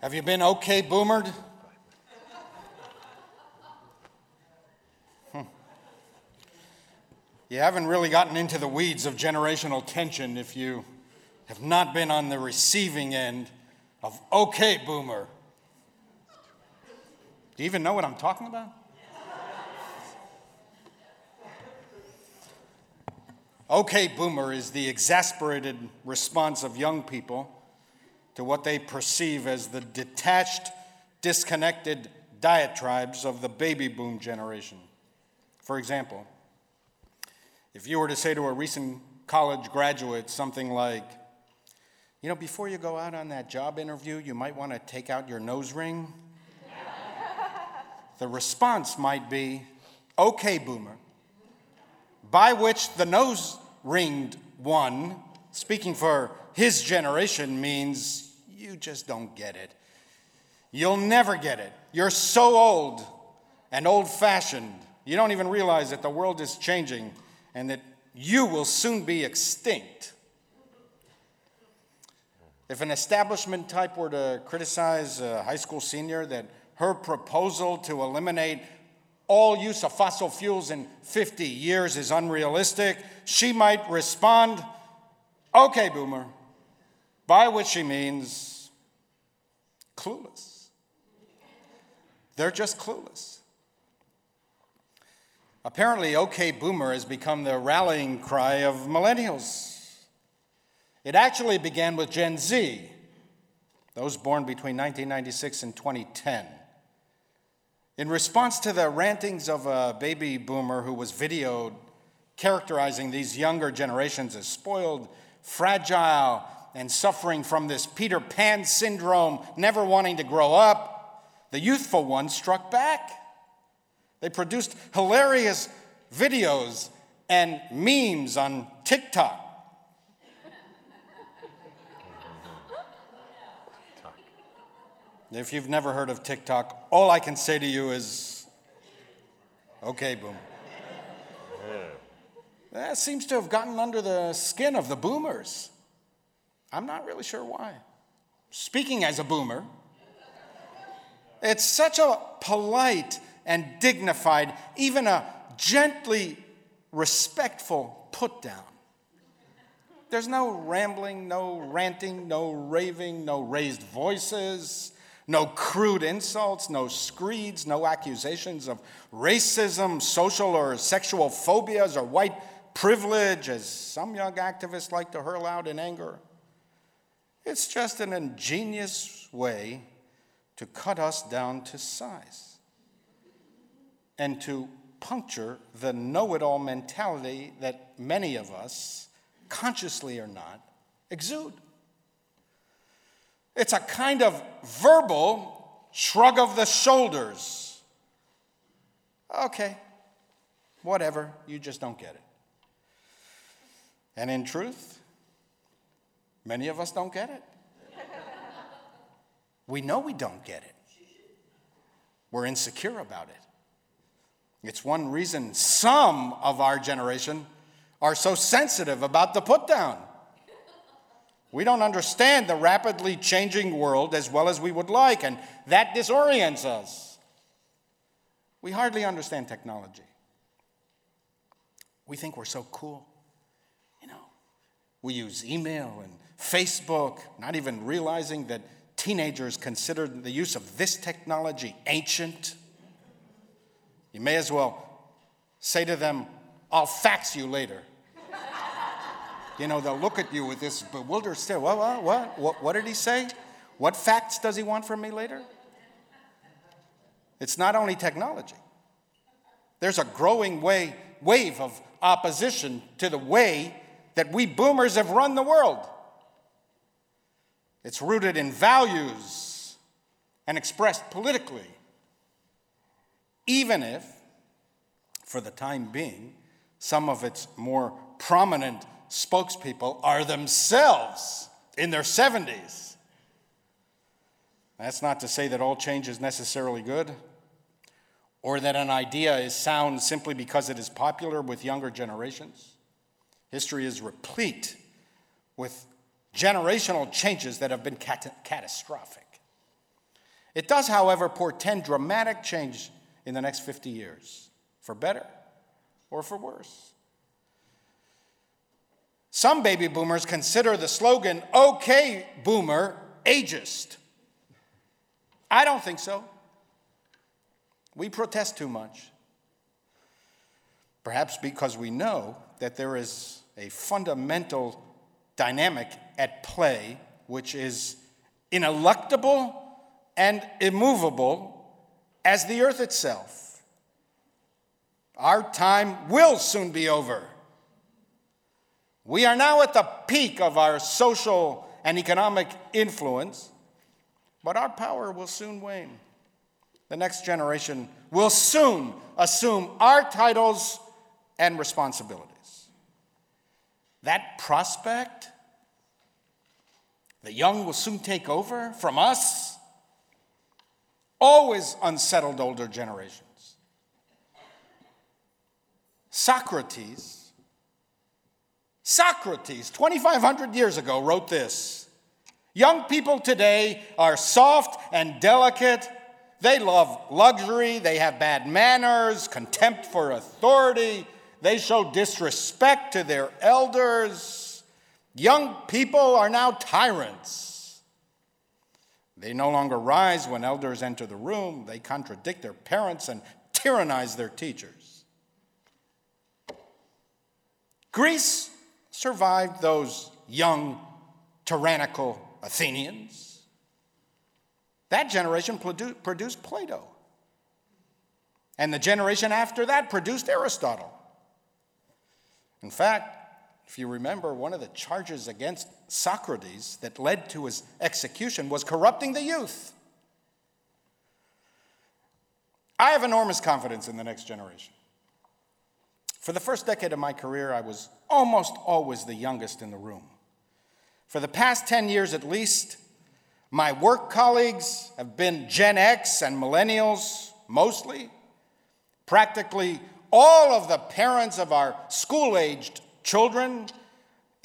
Have you been okay boomered? Hmm. You haven't really gotten into the weeds of generational tension if you have not been on the receiving end of okay boomer. Do you even know what I'm talking about? Okay boomer is the exasperated response of young people to what they perceive as the detached, disconnected diatribes of the baby boom generation. For example, if you were to say to a recent college graduate something like, you know, before you go out on that job interview, you might want to take out your nose ring. the response might be, okay, boomer by which the nose ringed one, speaking for his generation, means you just don't get it. You'll never get it. You're so old and old fashioned, you don't even realize that the world is changing and that you will soon be extinct. If an establishment type were to criticize a high school senior that her proposal to eliminate all use of fossil fuels in 50 years is unrealistic, she might respond, okay, boomer, by which he means clueless. They're just clueless. Apparently, OK Boomer has become the rallying cry of millennials. It actually began with Gen Z, those born between 1996 and 2010. In response to the rantings of a baby boomer who was videoed characterizing these younger generations as spoiled, fragile, and suffering from this Peter Pan syndrome, never wanting to grow up, the youthful ones struck back. They produced hilarious videos and memes on TikTok If you've never heard of TikTok, all I can say to you is, okay, boom. That seems to have gotten under the skin of the boomers. I'm not really sure why. Speaking as a boomer, it's such a polite and dignified, even a gently respectful put down. There's no rambling, no ranting, no raving, no raised voices, no crude insults, no screeds, no accusations of racism, social or sexual phobias, or white privilege, as some young activists like to hurl out in anger. It's just an ingenious way to cut us down to size and to puncture the know it all mentality that many of us, consciously or not, exude. It's a kind of verbal shrug of the shoulders. Okay, whatever, you just don't get it. And in truth, many of us don't get it. We know we don't get it. We're insecure about it. It's one reason some of our generation are so sensitive about the put down. We don't understand the rapidly changing world as well as we would like, and that disorients us. We hardly understand technology. We think we're so cool. You know, we use email and Facebook, not even realizing that teenagers consider the use of this technology ancient. You may as well say to them, I'll fax you later you know, they'll look at you with this bewildered stare. What, what, what, what, what did he say? What facts does he want from me later? It's not only technology. There's a growing way, wave of opposition to the way that we boomers have run the world. It's rooted in values and expressed politically. Even if, for the time being, some of its more prominent spokespeople are themselves in their 70s. That's not to say that all change is necessarily good or that an idea is sound simply because it is popular with younger generations. History is replete with generational changes that have been cat- catastrophic. It does, however, portend dramatic change in the next 50 years, for better or for worse. Some baby boomers consider the slogan, OK Boomer, ageist. I don't think so. We protest too much. Perhaps because we know that there is a fundamental dynamic at play which is ineluctable and immovable as the earth itself. Our time will soon be over. We are now at the peak of our social and economic influence, but our power will soon wane. The next generation will soon assume our titles and responsibilities. That prospect, the young will soon take over from us, always unsettled older generations. Socrates, Socrates, 2,500 years ago, wrote this Young people today are soft and delicate. They love luxury, they have bad manners, contempt for authority, they show disrespect to their elders. Young people are now tyrants. They no longer rise when elders enter the room. They contradict their parents and tyrannize their teachers. Greece survived those young, tyrannical Athenians. That generation produced Plato. And the generation after that produced Aristotle. In fact, if you remember, one of the charges against Socrates that led to his execution was corrupting the youth. I have enormous confidence in the next generation. For the first decade of my career, I was almost always the youngest in the room. For the past 10 years at least, my work colleagues have been Gen X and millennials mostly. Practically all of the parents of our school aged children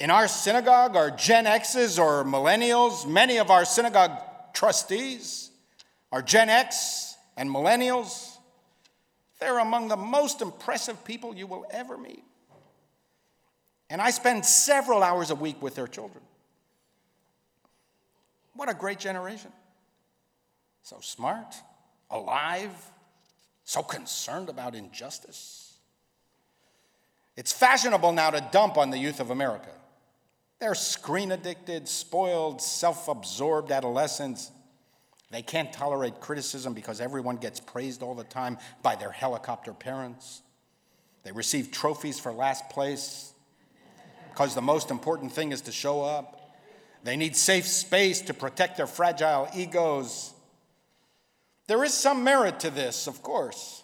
in our synagogue are Gen X's or millennials. Many of our synagogue trustees are Gen X and millennials. They're among the most impressive people you will ever meet. And I spend several hours a week with their children. What a great generation. So smart, alive, so concerned about injustice. It's fashionable now to dump on the youth of America. They're screen addicted, spoiled, self absorbed adolescents. They can't tolerate criticism because everyone gets praised all the time by their helicopter parents. They receive trophies for last place because the most important thing is to show up. They need safe space to protect their fragile egos. There is some merit to this, of course.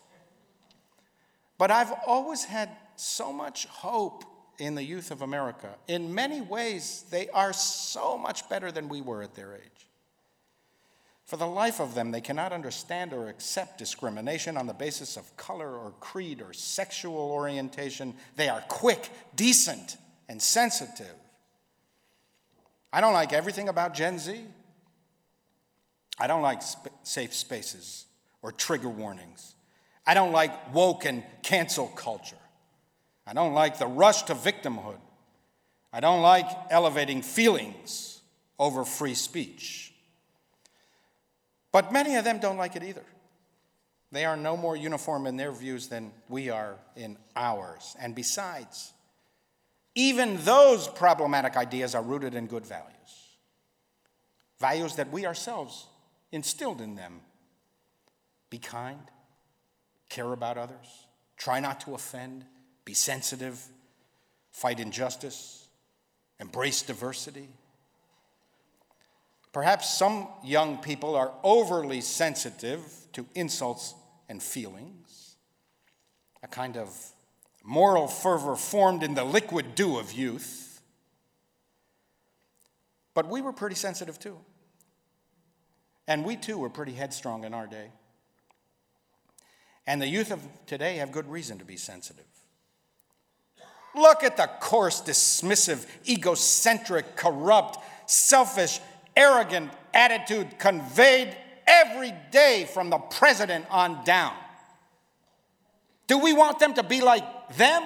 But I've always had so much hope in the youth of America. In many ways, they are so much better than we were at their age. For the life of them, they cannot understand or accept discrimination on the basis of color or creed or sexual orientation. They are quick, decent, and sensitive. I don't like everything about Gen Z. I don't like sp- safe spaces or trigger warnings. I don't like woke and cancel culture. I don't like the rush to victimhood. I don't like elevating feelings over free speech. But many of them don't like it either. They are no more uniform in their views than we are in ours. And besides, even those problematic ideas are rooted in good values values that we ourselves instilled in them. Be kind, care about others, try not to offend, be sensitive, fight injustice, embrace diversity. Perhaps some young people are overly sensitive to insults and feelings, a kind of moral fervor formed in the liquid dew of youth. But we were pretty sensitive too. And we too were pretty headstrong in our day. And the youth of today have good reason to be sensitive. Look at the coarse, dismissive, egocentric, corrupt, selfish, arrogant attitude conveyed every day from the president on down. Do we want them to be like them?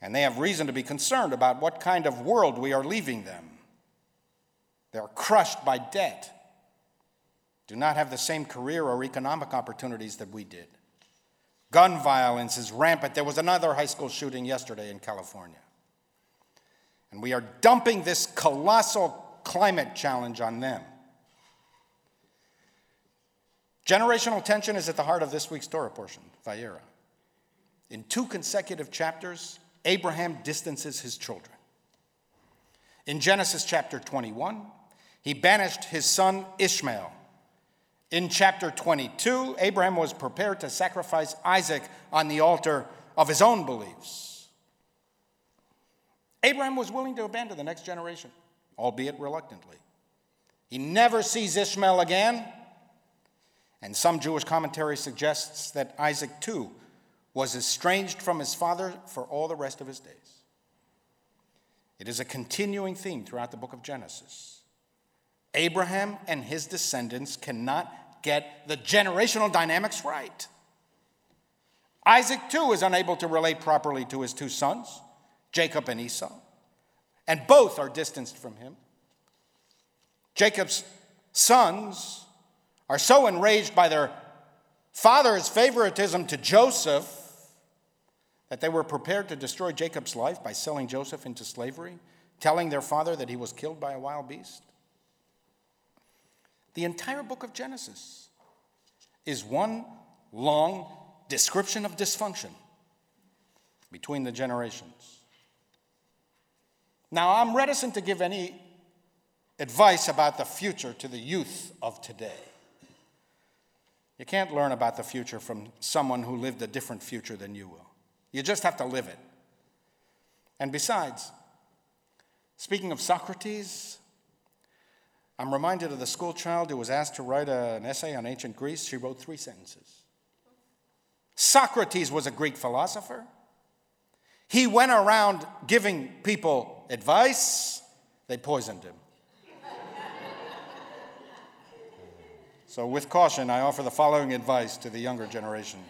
And they have reason to be concerned about what kind of world we are leaving them. They are crushed by debt, do not have the same career or economic opportunities that we did. Gun violence is rampant. There was another high school shooting yesterday in California. And we are dumping this colossal climate challenge on them. Generational tension is at the heart of this week's Torah portion, Vayera. In two consecutive chapters, Abraham distances his children. In Genesis chapter 21, he banished his son Ishmael. In chapter 22, Abraham was prepared to sacrifice Isaac on the altar of his own beliefs. Abraham was willing to abandon the next generation, albeit reluctantly. He never sees Ishmael again and some Jewish commentary suggests that Isaac too was estranged from his father for all the rest of his days. It is a continuing theme throughout the book of Genesis. Abraham and his descendants cannot get the generational dynamics right. Isaac too is unable to relate properly to his two sons, Jacob and Esau, and both are distanced from him. Jacob's sons are so enraged by their father's favoritism to Joseph that they were prepared to destroy Jacob's life by selling Joseph into slavery, telling their father that he was killed by a wild beast. The entire book of Genesis is one long description of dysfunction between the generations. Now, I'm reticent to give any advice about the future to the youth of today. You can't learn about the future from someone who lived a different future than you will. You just have to live it. And besides, speaking of Socrates, I'm reminded of the school child who was asked to write a, an essay on ancient Greece. She wrote three sentences. Socrates was a Greek philosopher. He went around giving people advice, they poisoned him. So, with caution, I offer the following advice to the younger generations.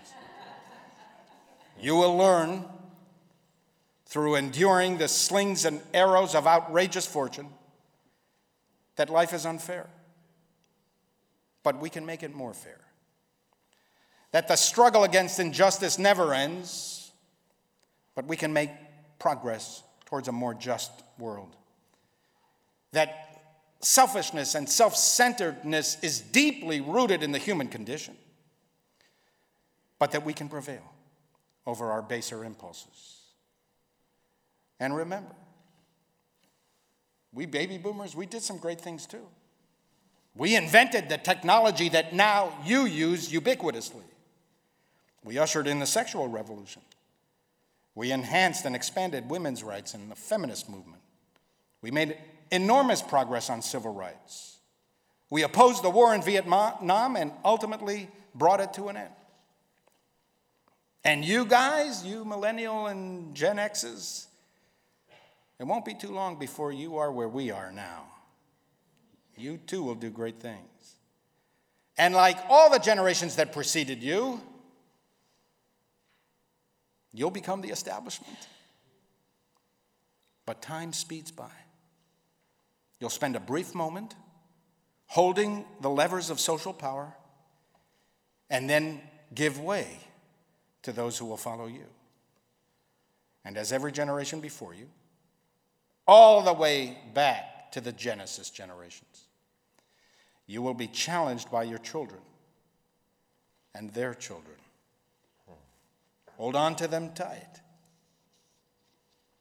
You will learn through enduring the slings and arrows of outrageous fortune that life is unfair, but we can make it more fair. That the struggle against injustice never ends, but we can make progress towards a more just world. That selfishness and self centeredness is deeply rooted in the human condition, but that we can prevail over our baser impulses. And remember, we baby boomers, we did some great things too. We invented the technology that now you use ubiquitously. We ushered in the sexual revolution. We enhanced and expanded women's rights in the feminist movement. We made enormous progress on civil rights. We opposed the war in Vietnam and ultimately brought it to an end. And you guys, you millennial and Gen X's, it won't be too long before you are where we are now. You too will do great things. And like all the generations that preceded you, you'll become the establishment. But time speeds by. You'll spend a brief moment holding the levers of social power and then give way to those who will follow you. And as every generation before you, all the way back to the Genesis generations, you will be challenged by your children and their children. Hold on to them tight.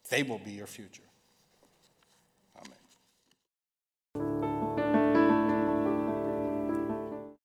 They will be your future.